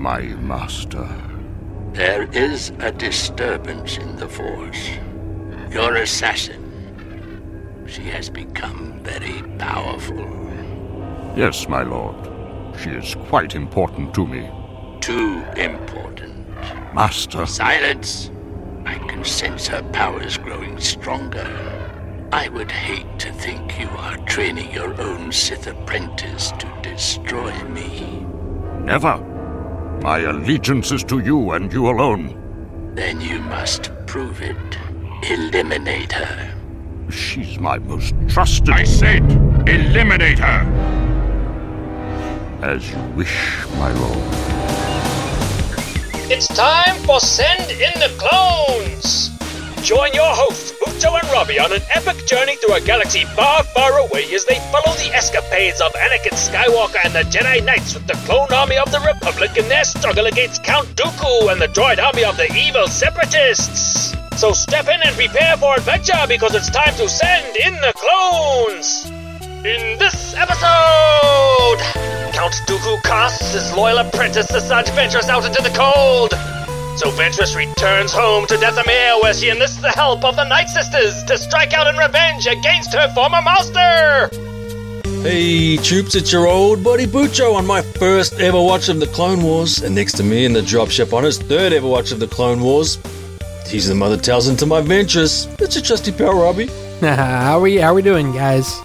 my master. There is a disturbance in the Force. Your assassin. She has become very powerful. Yes, my lord. She is quite important to me. Too important. Master. Silence! I can sense her powers growing stronger. I would hate to think you are training your own Sith apprentice to destroy me. Never. My allegiance is to you and you alone. Then you must prove it. Eliminate her. She's my most trusted. I said, eliminate her! As you wish, my lord. It's time for Send in the Clones! Join your hosts, Bucho and Robbie, on an epic journey through a galaxy far, far away as they follow the escapades of Anakin Skywalker and the Jedi Knights with the clone army of the Republic in their struggle against Count Dooku and the droid army of the evil Separatists. So step in and prepare for adventure because it's time to send in the clones! In this episode, Count Dooku casts his loyal apprentice the Asajj Ventress out into the cold. So Ventress returns home to Dathomir where she enlists the help of the Night Sisters to strike out in revenge against her former master. Hey, troops, it's your old buddy Bucho on my first ever watch of the Clone Wars, and next to me in the dropship on his third ever watch of the Clone Wars, he's the Mother Talzin to my Ventress. It's a trusty pal, Robbie. how we how we doing, guys?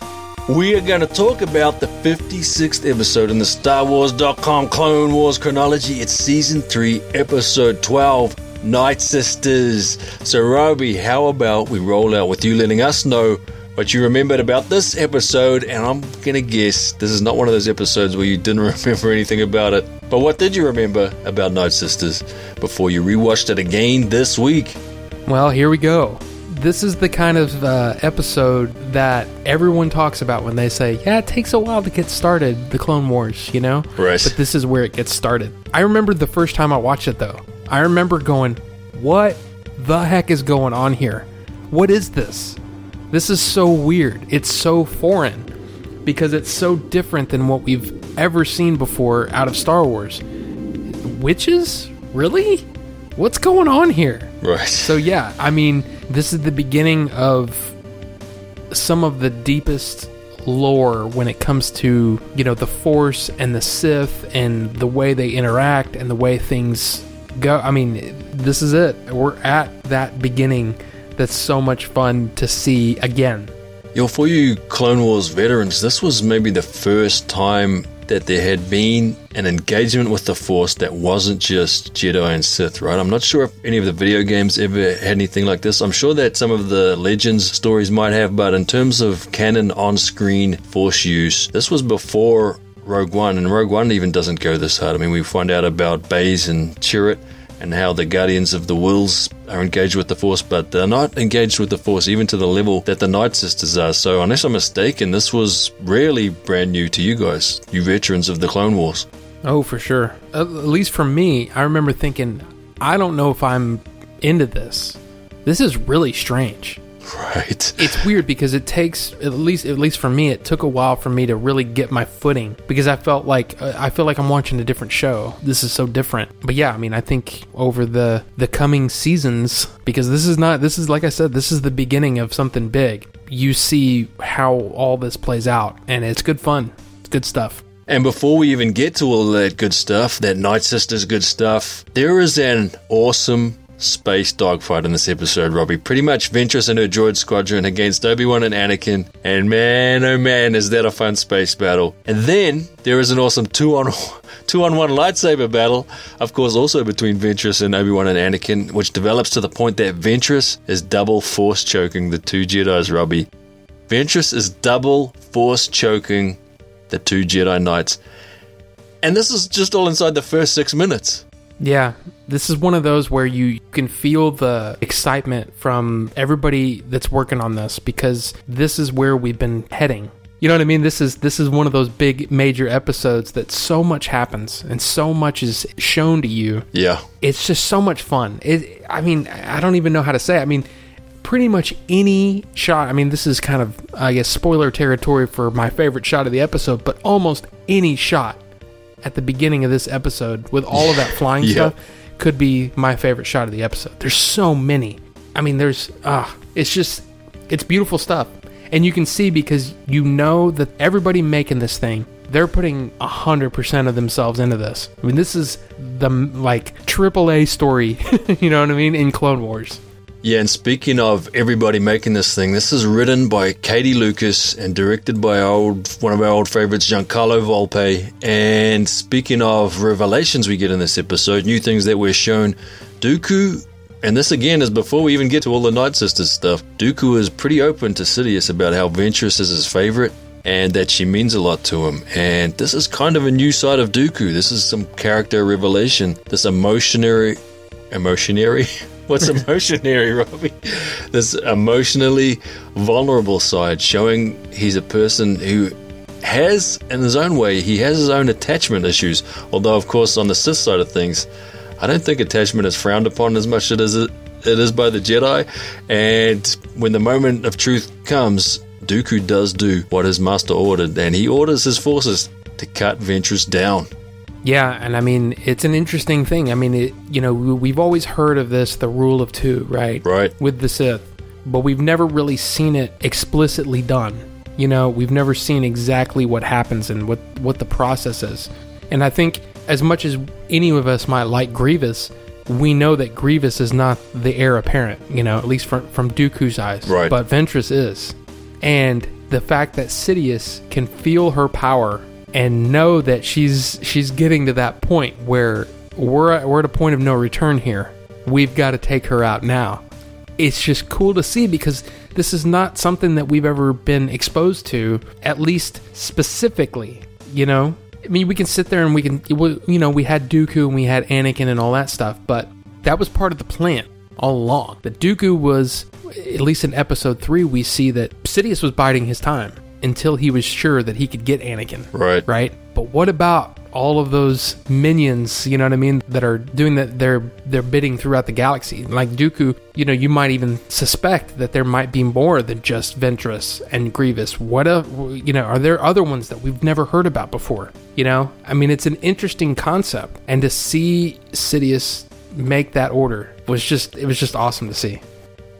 We are going to talk about the 56th episode in the Star Wars.com Clone Wars chronology. It's season 3, episode 12, Night Sisters. So, Robbie, how about we roll out with you letting us know what you remembered about this episode? And I'm going to guess this is not one of those episodes where you didn't remember anything about it. But what did you remember about Night Sisters before you rewatched it again this week? Well, here we go. This is the kind of uh, episode that everyone talks about when they say, "Yeah, it takes a while to get started." The Clone Wars, you know. Right. But this is where it gets started. I remember the first time I watched it, though. I remember going, "What the heck is going on here? What is this? This is so weird. It's so foreign because it's so different than what we've ever seen before out of Star Wars. Witches? Really? What's going on here?" Right. So yeah, I mean, this is the beginning of some of the deepest lore when it comes to, you know, the Force and the Sith and the way they interact and the way things go. I mean, this is it. We're at that beginning that's so much fun to see again. Yo, for you Clone Wars veterans, this was maybe the first time that there had been an engagement with the Force that wasn't just Jedi and Sith, right? I'm not sure if any of the video games ever had anything like this. I'm sure that some of the Legends stories might have, but in terms of canon on screen Force use, this was before Rogue One, and Rogue One even doesn't go this hard. I mean, we find out about Baze and Chirrut and how the Guardians of the Whills are engaged with the Force, but they're not engaged with the Force even to the level that the Night Sisters are. So, unless I'm mistaken, this was really brand new to you guys, you veterans of the Clone Wars. Oh, for sure. At least for me, I remember thinking, I don't know if I'm into this. This is really strange. Right. it's weird because it takes at least at least for me it took a while for me to really get my footing because I felt like uh, I feel like I'm watching a different show. This is so different. But yeah, I mean, I think over the the coming seasons because this is not this is like I said, this is the beginning of something big. You see how all this plays out and it's good fun. It's good stuff. And before we even get to all that good stuff, that Night Sisters good stuff, there is an awesome space dogfight in this episode, Robbie. Pretty much Ventress and her droid squadron against Obi-Wan and Anakin. And man, oh man, is that a fun space battle. And then there is an awesome two on two on one lightsaber battle, of course, also between Ventress and Obi-Wan and Anakin, which develops to the point that Ventress is double force choking the two Jedi's, Robbie. Ventress is double force choking the two Jedi Knights. And this is just all inside the first six minutes. Yeah, this is one of those where you can feel the excitement from everybody that's working on this because this is where we've been heading. You know what I mean? This is this is one of those big major episodes that so much happens and so much is shown to you. Yeah. It's just so much fun. It I mean, I don't even know how to say. It. I mean, pretty much any shot. I mean, this is kind of I guess spoiler territory for my favorite shot of the episode, but almost any shot at the beginning of this episode with all of that flying Yeah. stuff could be my favorite shot of the episode. There's so many. I mean, there's ah, it's just it's beautiful stuff. And you can see because you know that everybody making this thing, they're putting 100% of themselves into this. I mean, this is the like triple A story, you know what I mean, in Clone Wars. Yeah, and speaking of everybody making this thing, this is written by Katie Lucas and directed by old, one of our old favorites, Giancarlo Volpe. And speaking of revelations we get in this episode, new things that we're shown, Dooku, and this again is before we even get to all the Night Sisters stuff. Dooku is pretty open to Sidious about how Ventress is his favorite and that she means a lot to him. And this is kind of a new side of Dooku. This is some character revelation. This emotionary, emotionary. What's emotionary, Robbie? This emotionally vulnerable side, showing he's a person who has, in his own way, he has his own attachment issues. Although, of course, on the Sith side of things, I don't think attachment is frowned upon as much as it is by the Jedi. And when the moment of truth comes, Dooku does do what his master ordered, and he orders his forces to cut Ventress down. Yeah, and I mean, it's an interesting thing. I mean, it, you know, we- we've always heard of this, the rule of two, right? Right. With the Sith, but we've never really seen it explicitly done. You know, we've never seen exactly what happens and what what the process is. And I think, as much as any of us might like Grievous, we know that Grievous is not the heir apparent. You know, at least from from Dooku's eyes. Right. But Ventress is, and the fact that Sidious can feel her power and know that she's she's getting to that point where we're at, we're at a point of no return here. We've got to take her out now. It's just cool to see because this is not something that we've ever been exposed to, at least specifically. You know, I mean, we can sit there and we can, you know, we had Dooku and we had Anakin and all that stuff, but that was part of the plan all along. The Dooku was, at least in Episode Three, we see that Sidious was biding his time until he was sure that he could get Anakin Right. right? But what about all of those minions, you know what I mean, that are doing that they're they're bidding throughout the galaxy. Like Dooku, you know, you might even suspect that there might be more than just Ventress and Grievous. What a, you know, are there other ones that we've never heard about before? You know? I mean, it's an interesting concept and to see Sidious make that order was just it was just awesome to see.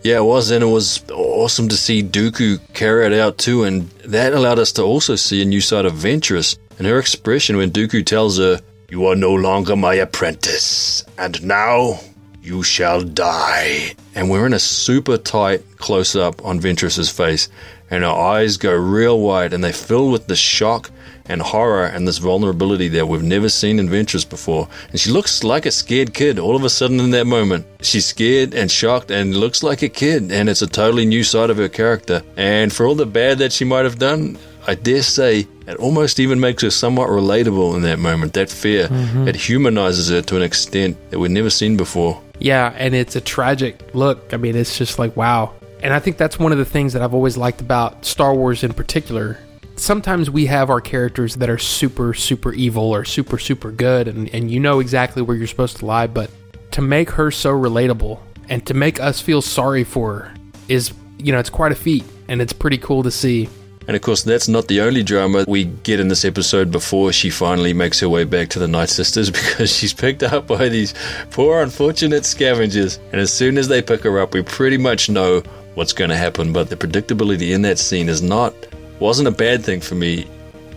Yeah, it was, and it was awesome to see Dooku carry it out too, and that allowed us to also see a new side of Ventress and her expression when Dooku tells her, "You are no longer my apprentice, and now you shall die." And we're in a super tight close up on Ventress's face, and her eyes go real wide, and they fill with the shock and horror and this vulnerability that we've never seen in Ventress before. And she looks like a scared kid all of a sudden in that moment. She's scared and shocked and looks like a kid, and it's a totally new side of her character. And for all the bad that she might have done, I dare say it almost even makes her somewhat relatable in that moment. That fear, mm-hmm. it humanizes her to an extent that we've never seen before. Yeah, and it's a tragic look. I mean, it's just like, wow. And I think that's one of the things that I've always liked about Star Wars in particular. Sometimes we have our characters that are super, super evil or super, super good, and, and you know exactly where you're supposed to lie, but to make her so relatable and to make us feel sorry for her is, you know, it's quite a feat, and it's pretty cool to see. And of course, that's not the only drama we get in this episode before she finally makes her way back to the Night Sisters because she's picked up by these poor, unfortunate scavengers. And as soon as they pick her up, we pretty much know what's going to happen. But the predictability in that scene is not, wasn't a bad thing for me.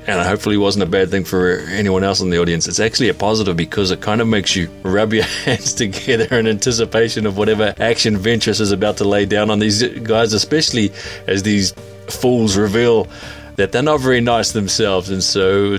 And hopefully wasn't a bad thing for anyone else in the audience. It's actually a positive because it kind of makes you rub your hands together in anticipation of whatever action Ventress is about to lay down on these guys, especially as these fools reveal that they're not very nice themselves, and so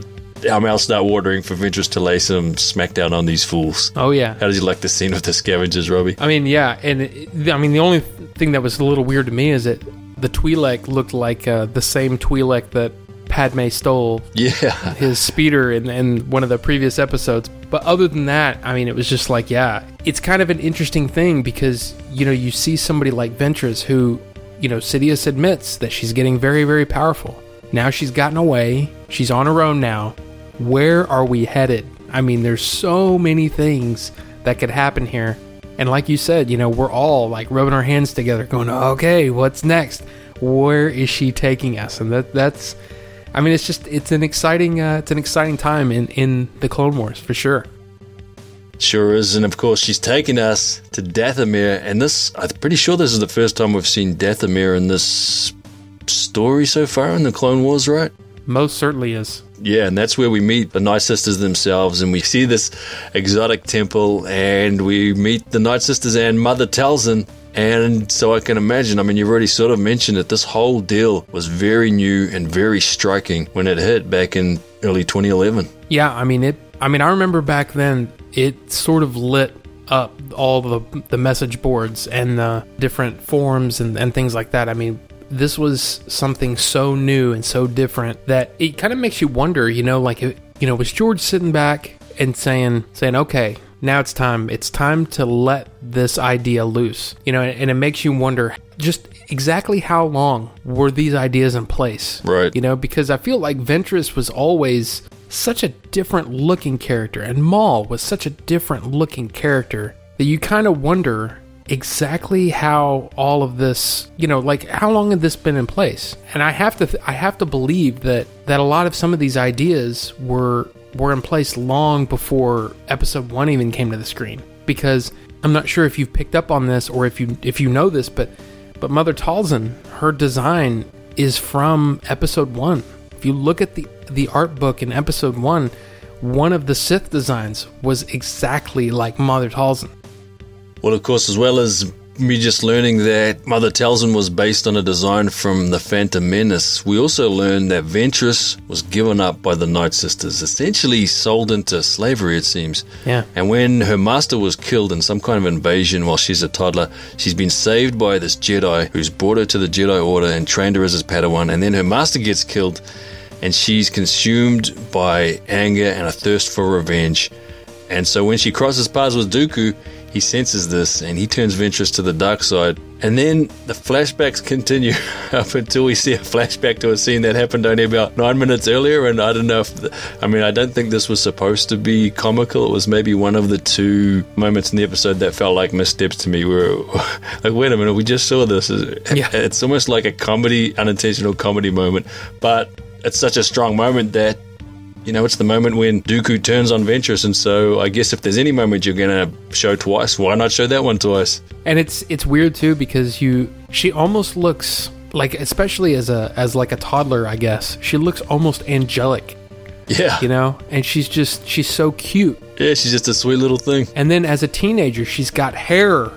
our mouths start watering for Ventress to lay some smackdown on these fools. Oh, yeah. How did you like the scene with the scavengers, Robbie? I mean, yeah, and it, I mean the only thing that was a little weird to me is that the Twi'lek looked like uh, the same Twi'lek that Padme stole Yeah, his speeder in, in one of the previous episodes. But other than that, I mean, it was just like, yeah, it's kind of an interesting thing because you know you see somebody like Ventress who, you know, Sidious admits that she's getting very, very powerful. Now she's gotten away. She's on her own now. Where are we headed? I mean, there's so many things that could happen here. And like you said, you know, we're all like rubbing our hands together, going, "Okay, what's next? Where is she taking us?" And that that's I mean, it's just it's an exciting uh, it's an exciting time in in the Clone Wars for sure. Sure is, and of course she's taking us to Dathomir, and this I'm pretty sure this is the first time we've seen Dathomir in this story so far in the Clone Wars, right? Most certainly is. Yeah, and that's where we meet the Night Sisters themselves, and we see this exotic temple, and we meet the Night Sisters and Mother Talzin. And so I can imagine, I mean, you've already sort of mentioned it, this whole deal was very new and very striking when it hit back in early 2011. Yeah, I mean it. I mean, I remember back then it sort of lit up all the the message boards and the different forums and, and things like that. I mean, this was something so new and so different that it kind of makes you wonder. You know, like you know, was George sitting back and saying saying, okay. Now it's time. It's time to let this idea loose. You know, and it makes you wonder just exactly how long were these ideas in place? Right. You know, because I feel like Ventress was always such a different looking character, and Maul was such a different looking character that you kind of wonder exactly how all of this, you know, like how long had this been in place? And I have to, th- I have to believe that that a lot of some of these ideas were were in place long before Episode One even came to the screen. Because I'm not sure if you've picked up on this or if you if you know this, but but Mother Talzin, her design is from Episode One. If you look at the the art book in Episode One, one of the Sith designs was exactly like Mother Talzin. Well, of course, as well as me just learning that Mother Talzin was based on a design from the Phantom Menace, we also learned that Ventress was given up by the Night Sisters, essentially sold into slavery, it seems. Yeah. And when her master was killed in some kind of invasion while she's a toddler, she's been saved by this Jedi who's brought her to the Jedi Order and trained her as his Padawan, and then her master gets killed, and she's consumed by anger and a thirst for revenge. And so when she crosses paths with Dooku, he senses this and he turns Ventress to the dark side. And then the flashbacks continue up until we see a flashback to a scene that happened only about nine minutes earlier. And I don't know if, the, I mean, I don't think this was supposed to be comical. It was maybe one of the two moments in the episode that felt like missteps to me where, like, wait a minute, we just saw this. Yeah. It's almost like a comedy, unintentional comedy moment. But it's such a strong moment that you know, it's the moment when Dooku turns on Ventress, and so I guess if there's any moment you're gonna show twice, why not show that one twice? And it's it's weird too because you she almost looks like especially as a as like a toddler, I guess. She looks almost angelic, Yeah, you know? And she's just she's so cute. yeah, she's just a sweet little thing. And then as a teenager, she's got hair.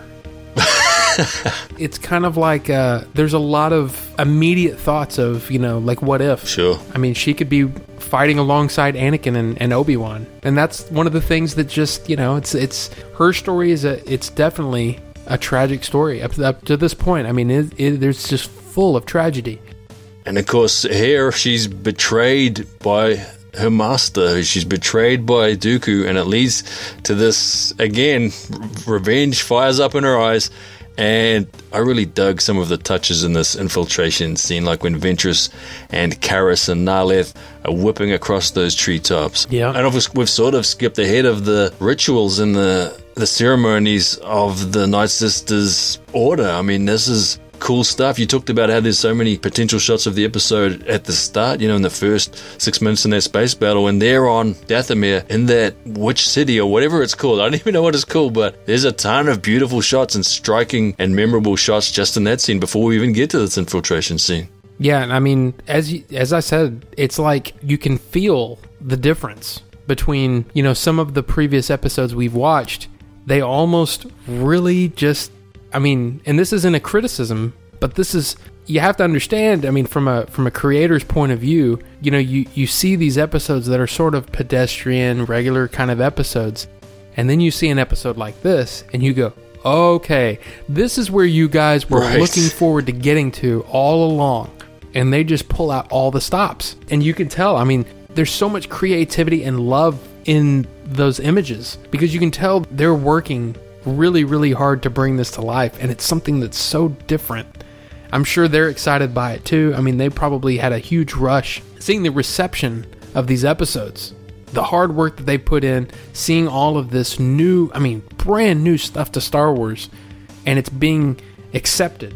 it's kind of like uh, there's a lot of immediate thoughts of, you know, like what if? Sure. I mean, she could be fighting alongside Anakin and, and Obi Wan, and that's one of the things that just you know, it's it's her story is a it's definitely a tragic story up to, up to this point. I mean, it, it, there's just full of tragedy. And of course, here she's betrayed by her master. She's betrayed by Dooku, and it leads to this again. Revenge fires up in her eyes, and I really dug some of the touches in this infiltration scene, like when Ventress and Karis and Naa'leth are whipping across those treetops. Yeah. and obviously we've sort of skipped ahead of the rituals and the the ceremonies of the Night Sisters order. I mean, this is cool stuff. You talked about how there's so many potential shots of the episode at the start, you know, in the first six minutes in that space battle, and they're on Dathomir in that witch city or whatever it's called. I don't even know what it's called, but there's a ton of beautiful shots and striking and memorable shots just in that scene before we even get to this infiltration scene. Yeah, and I mean, as as I said, it's like you can feel the difference between you know some of the previous episodes we've watched. They almost really just, I mean, and this isn't a criticism, but this is you have to understand. I mean, from a from a creator's point of view, you know, you you see these episodes that are sort of pedestrian, regular kind of episodes, and then you see an episode like this, and you go, okay, this is where you guys were Right. looking forward to getting to all along and they just pull out all the stops. And you can tell, I mean, there's so much creativity and love in those images because you can tell they're working really, really hard to bring this to life. And it's something that's so different. I'm sure they're excited by it too. I mean, they probably had a huge rush seeing the reception of these episodes, the hard work that they put in, seeing all of this new, I mean, brand new stuff to Star Wars, and it's being accepted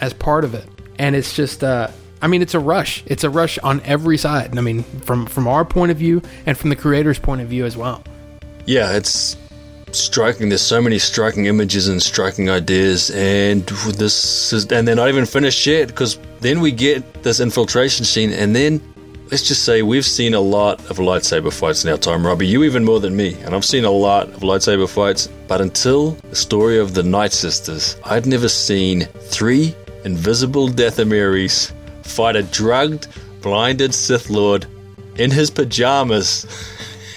as part of it. And it's just, uh, I mean, it's a rush. It's a rush on every side. I mean, from from our point of view and from the creator's point of view as well. Yeah, it's striking. There's so many striking images and striking ideas, and this is, and they're not even finished yet because then we get this infiltration scene, and then let's just say we've seen a lot of lightsaber fights in our time, Robbie. You even more than me, and I've seen a lot of lightsaber fights. But until the story of the Night Sisters, I'd never seen three invisible Death Dathomiri's fight a drugged, blinded Sith Lord in his pajamas.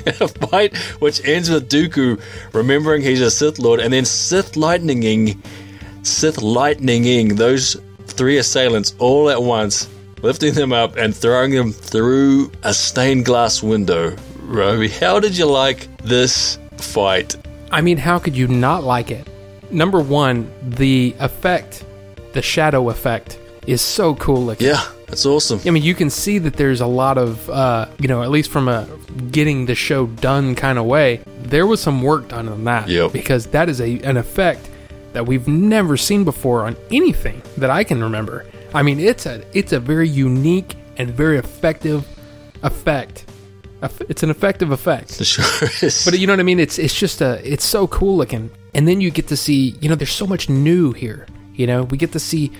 in a fight which ends with Dooku remembering he's a Sith Lord and then Sith lightninging, Sith lightninging those three assailants all at once, lifting them up and throwing them through a stained glass window. Robbie, how did you like this fight? I mean, how could you not like it? Number one, the effect, the shadow effect, is so cool looking. Yeah, that's awesome. I mean, you can see that there's a lot of, uh, you know, at least from a getting the show done kind of way, there was some work done on that. Yep. Because that is a an effect that we've never seen before on anything that I can remember. I mean, it's a it's a very unique and very effective effect. It's an effective effect. It sure is. But you know what I mean? It's it's just a it's so cool looking. And then you get to see, you know, there's so much new here. You know, we get to see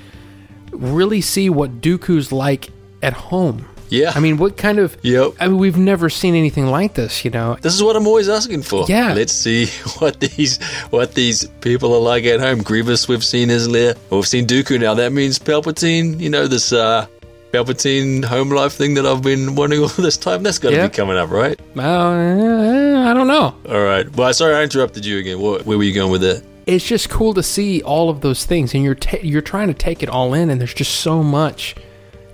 really see what Dooku's like at home. Yeah. I mean, what kind of Yep. I mean, we've never seen anything like this, you know. This is what I'm always asking for. Yeah. Let's see what these what these people are like at home. Grievous, we've seen his lair. We've seen Dooku now. That means Palpatine. You know this uh, Palpatine home life thing that I've been wanting all this time. That's got to Yeah. be coming up, right? Well, uh, I don't know. All right. Well, sorry I interrupted you again. What, where were you going with that? It's just cool to see all of those things, and you're ta- you're trying to take it all in, and there's just so much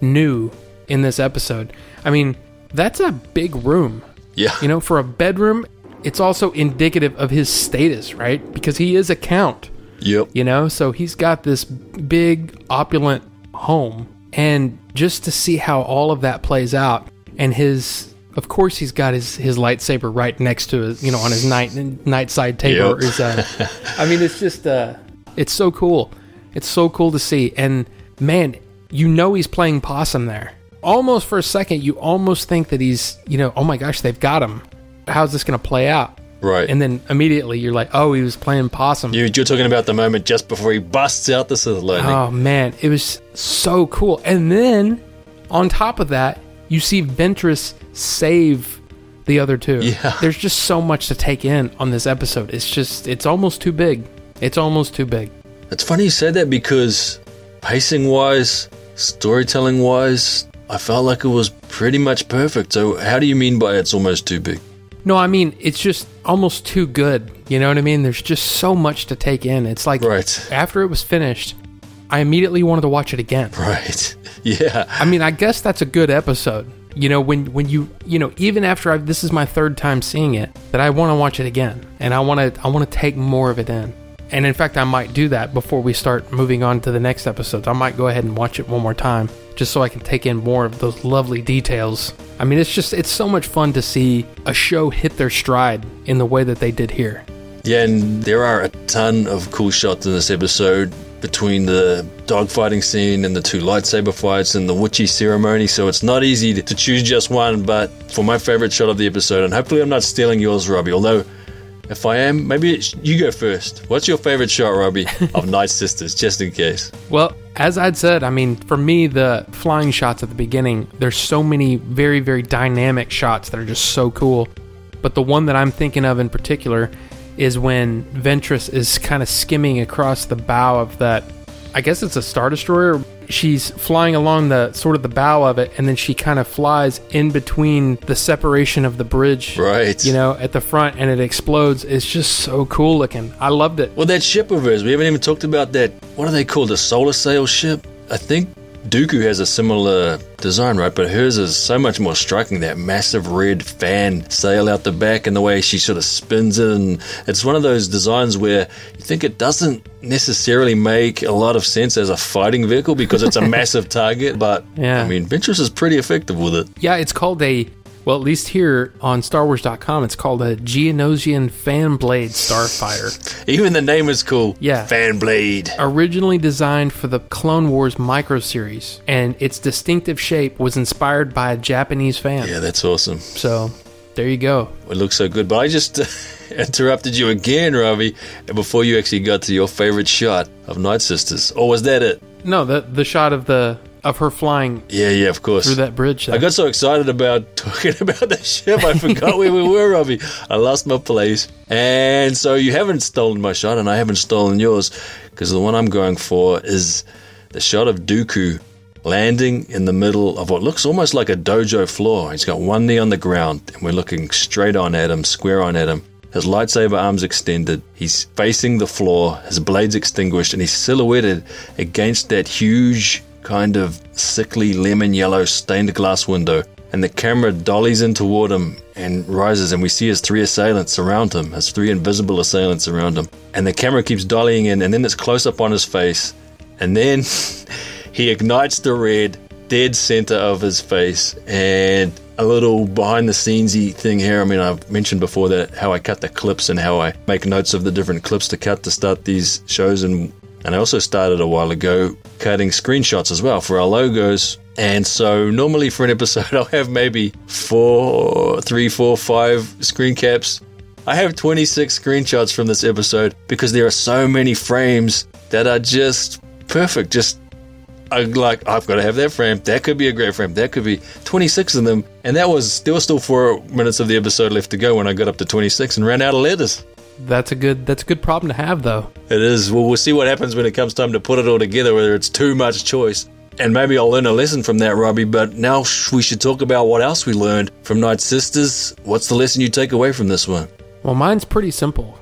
new in this episode. I mean, that's a big room. Yeah. You know, for a bedroom, it's also indicative of his status, right? Because he is a count. Yep. you know so he's got this big opulent home and just to see how all of that plays out and his of course he's got his his lightsaber right next to his you know on his night night side table Yep. or his, uh, i mean it's just uh it's so cool it's so cool to see and man you know he's playing possum there almost for a second you almost think that he's you know oh my gosh they've got him how's this going to play out Right. and then immediately you're like oh he was playing possum you, you're talking about the moment just before he busts out the Sith lightning. Oh man, it was so cool. And then on top of that, you see Ventress save the other two. Yeah. There's just so much to take in on this episode. It's just it's almost too big. It's almost too big. It's funny you said that because pacing wise, storytelling wise, I felt like it was pretty much perfect. So, how do you mean by it's almost too big? No, I mean it's just almost too good. You know what I mean? There's just so much to take in. It's like Right. after it was finished, I immediately wanted to watch it again. Right. Yeah. I mean, I guess that's a good episode. You know, when when you you know, even after I've, this is my third time seeing it, that I want to watch it again, and I want to I want to take more of it in. And in fact, I might do that before we start moving on to the next episodes. I might go ahead and watch it one more time, just so I can take in more of those lovely details. I mean, it's just it's so much fun to see a show hit their stride in the way that they did here. Yeah, and there are a ton of cool shots in this episode between the dogfighting scene and the two lightsaber fights and the witchy ceremony, so it's not easy to, choose just one, but for my favorite shot of the episode, and hopefully I'm not stealing yours, Robbie, although if I am, maybe you go first. What's your favorite shot, Robbie, of Night Sisters, just in case? Well, as I'd said, I mean, for me, the flying shots at the beginning, there's so many very, very dynamic shots that are just so cool. But the one that I'm thinking of in particular is when Ventress is kind of skimming across the bow of that. I guess it's a Star Destroyer. She's flying along the sort of the bow of it, and then she kind of flies in between the separation of the bridge, Right. You know, at the front, and it explodes. It's just so cool looking. I loved it. Well, that ship of hers, we haven't even talked about that. What are they called? The solar sail ship? I think Dooku has a similar design, right? But hers is so much more striking. That massive red fan sail out the back and the way she sort of spins it. And it's one of those designs where you think it doesn't necessarily make a lot of sense as a fighting vehicle because it's a massive target. But, Yeah. I mean, Ventress is pretty effective with it. Yeah, it's called a Well, at least here on StarWars.com, it's called a Geonosian Fanblade Starfighter. Even the name is cool. Yeah. Fanblade. Originally designed for the Clone Wars micro series, and its distinctive shape was inspired by a Japanese fan. Yeah, that's awesome. So there you go. It looks so good. But I just interrupted you again, Robbie, before you actually got to your favorite shot of Night Sisters. Or was that it? No, the the shot of the of her flying Yeah, yeah, of course. through that bridge. I got so excited about talking about that ship, I forgot where we were, Robbie. I lost my place. And so you haven't stolen my shot, and I haven't stolen yours, because the one I'm going for is the shot of Dooku landing in the middle of what looks almost like a dojo floor. He's got one knee on the ground, and we're looking straight on at him, square on at him. His lightsaber arms extended. He's facing the floor, his blades extinguished, and he's silhouetted against that huge, kind of sickly lemon yellow stained glass window. And the camera dollies in toward him and rises, and we see his three assailants around him, his three invisible assailants around him. And the camera keeps dollying in, and then it's close up on his face. And then he ignites the red dead center of his face and a little behind the scenesy thing here. I mean, I've mentioned before that how I cut the clips and how I make notes of the different clips to cut to start these shows and and I also started a while ago cutting screenshots as well for our logos. And so normally for an episode I'll have maybe four, three, four, five screen caps. I have 26 screenshots from this episode because there are so many frames that are just perfect. Just like I've got to have that frame. That could be a great frame. That could be 26 of them. And that was there was still four minutes of the episode left to go when I got up to 26 and ran out of letters. That's a good that's a good problem to have though. It is. Well, we'll see what happens when it comes time to put it all together. Whether it's too much choice. And maybe I'll learn a lesson from that, Robbie. But now we should talk about what else we learned from Night Sisters. What's the lesson you take away from this one? Well, mine's pretty simple.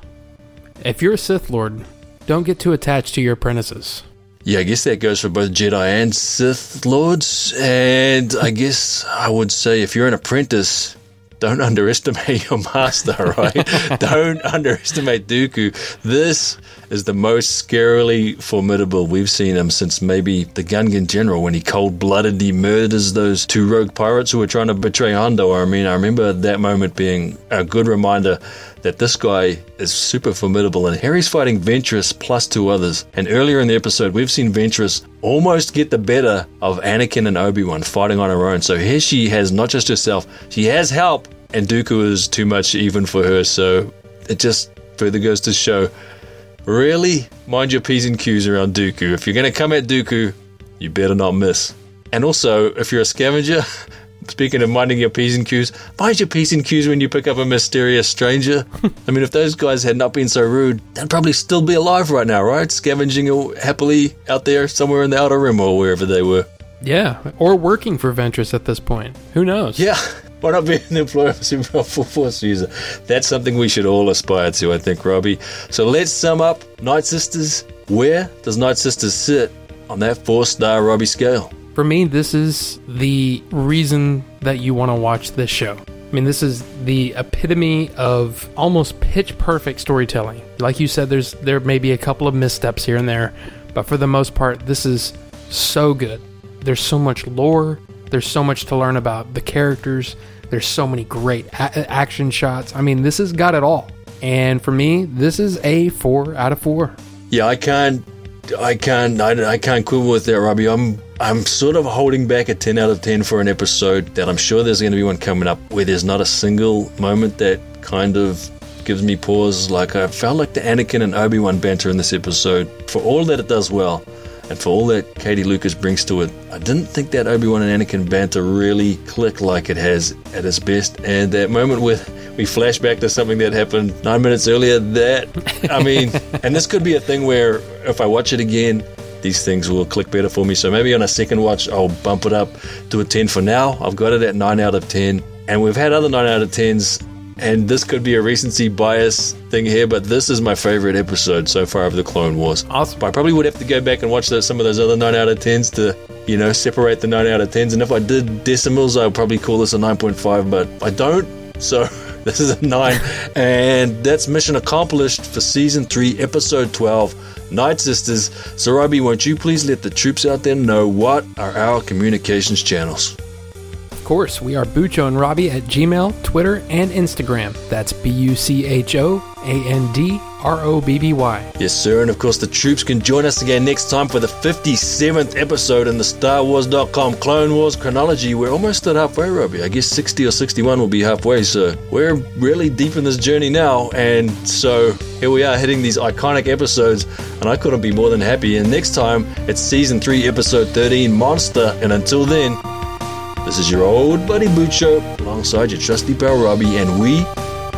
If you're a Sith Lord, don't get too attached to your apprentices. Yeah, I guess that goes for both Jedi and Sith Lords. And I guess I would say if you're an apprentice, don't underestimate your master, right? don't underestimate Dooku. This is the most scarily formidable we've seen him since maybe the Gungan General when he cold bloodedly murders those two rogue pirates who were trying to betray Hondo. I mean, I remember that moment being a good reminder that this guy is super formidable. And Harry's fighting Ventress plus two others. And earlier in the episode, we've seen Ventress almost get the better of Anakin and Obi Wan fighting on her own. So here she has not just herself, she has help. And Dooku is too much even for her. So it just further goes to show really mind your P's and Q's around Dooku. If you're going to come at Dooku, you better not miss. And also, if you're a scavenger, Speaking of minding your P's and Q's, mind your P's and Q's when you pick up a mysterious stranger. I mean, if those guys had not been so rude, they'd probably still be alive right now, right? Scavenging happily out there somewhere in the outer rim or wherever they were. Yeah, or working for Ventress at this point. Who knows? Yeah, why not be an employer of a super helpful force user? That's something we should all aspire to, I think, Robbie. So let's sum up Night Sisters. Where does Night Sisters sit on that four star Robbie scale? For me, this is the reason that you want to watch this show. I mean, this is the epitome of almost pitch perfect storytelling. Like you said, there's there may be a couple of missteps here and there, but for the most part, this is so good. There's so much lore. There's so much to learn about the characters. There's so many great a- action shots. I mean, this has got it all. And for me, this is a four out of four. Yeah, I can't, I can't, I, I can't quibble with that, Robbie. I'm, I'm sort of holding back a 10 out of 10 for an episode that I'm sure there's going to be one coming up where there's not a single moment that kind of gives me pause. Like I felt like the Anakin and Obi Wan banter in this episode, for all that it does well, and for all that Katie Lucas brings to it, I didn't think that Obi Wan and Anakin banter really clicked like it has at its best. And that moment with we flash back to something that happened nine minutes earlier. That I mean, and this could be a thing where if I watch it again, these things will click better for me. So maybe on a second watch, I'll bump it up to a 10 for now. I've got it at 9 out of 10. And we've had other 9 out of 10s, and this could be a recency bias thing here, but this is my favorite episode so far of the Clone Wars. Awesome. I probably would have to go back and watch those, some of those other 9 out of 10s to, you know, separate the 9 out of 10s. And if I did decimals, I would probably call this a 9.5, but I don't. So this is a 9. and that's mission accomplished for season 3, episode 12. Night Sisters. So, Robbie, won't you please let the troops out there know what are our communications channels? Course, we are Bucho and Robbie at Gmail, Twitter, and Instagram. That's B U C H O A N D R O B B Y. Yes, sir. And of course, the troops can join us again next time for the 57th episode in the Star Wars.com Clone Wars chronology. We're almost at halfway, Robbie. I guess 60 or 61 will be halfway. So we're really deep in this journey now. And so here we are hitting these iconic episodes. And I couldn't be more than happy. And next time, it's season 3, episode 13 Monster. And until then, this is your old buddy Bucho alongside your trusty pal Robbie. And we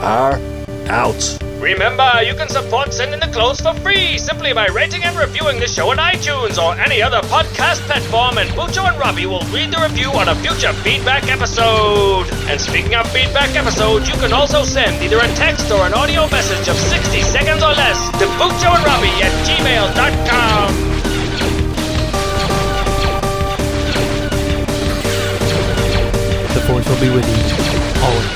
are out. Remember, you can support Send in the Clones for free simply by rating and reviewing the show on iTunes or any other podcast platform, and Bucho and Robbie will read the review on a future feedback episode. And speaking of feedback episodes, you can also send either a text or an audio message of 60 seconds or less to Bucho and Robbie at gmail.com. He'll be with you always.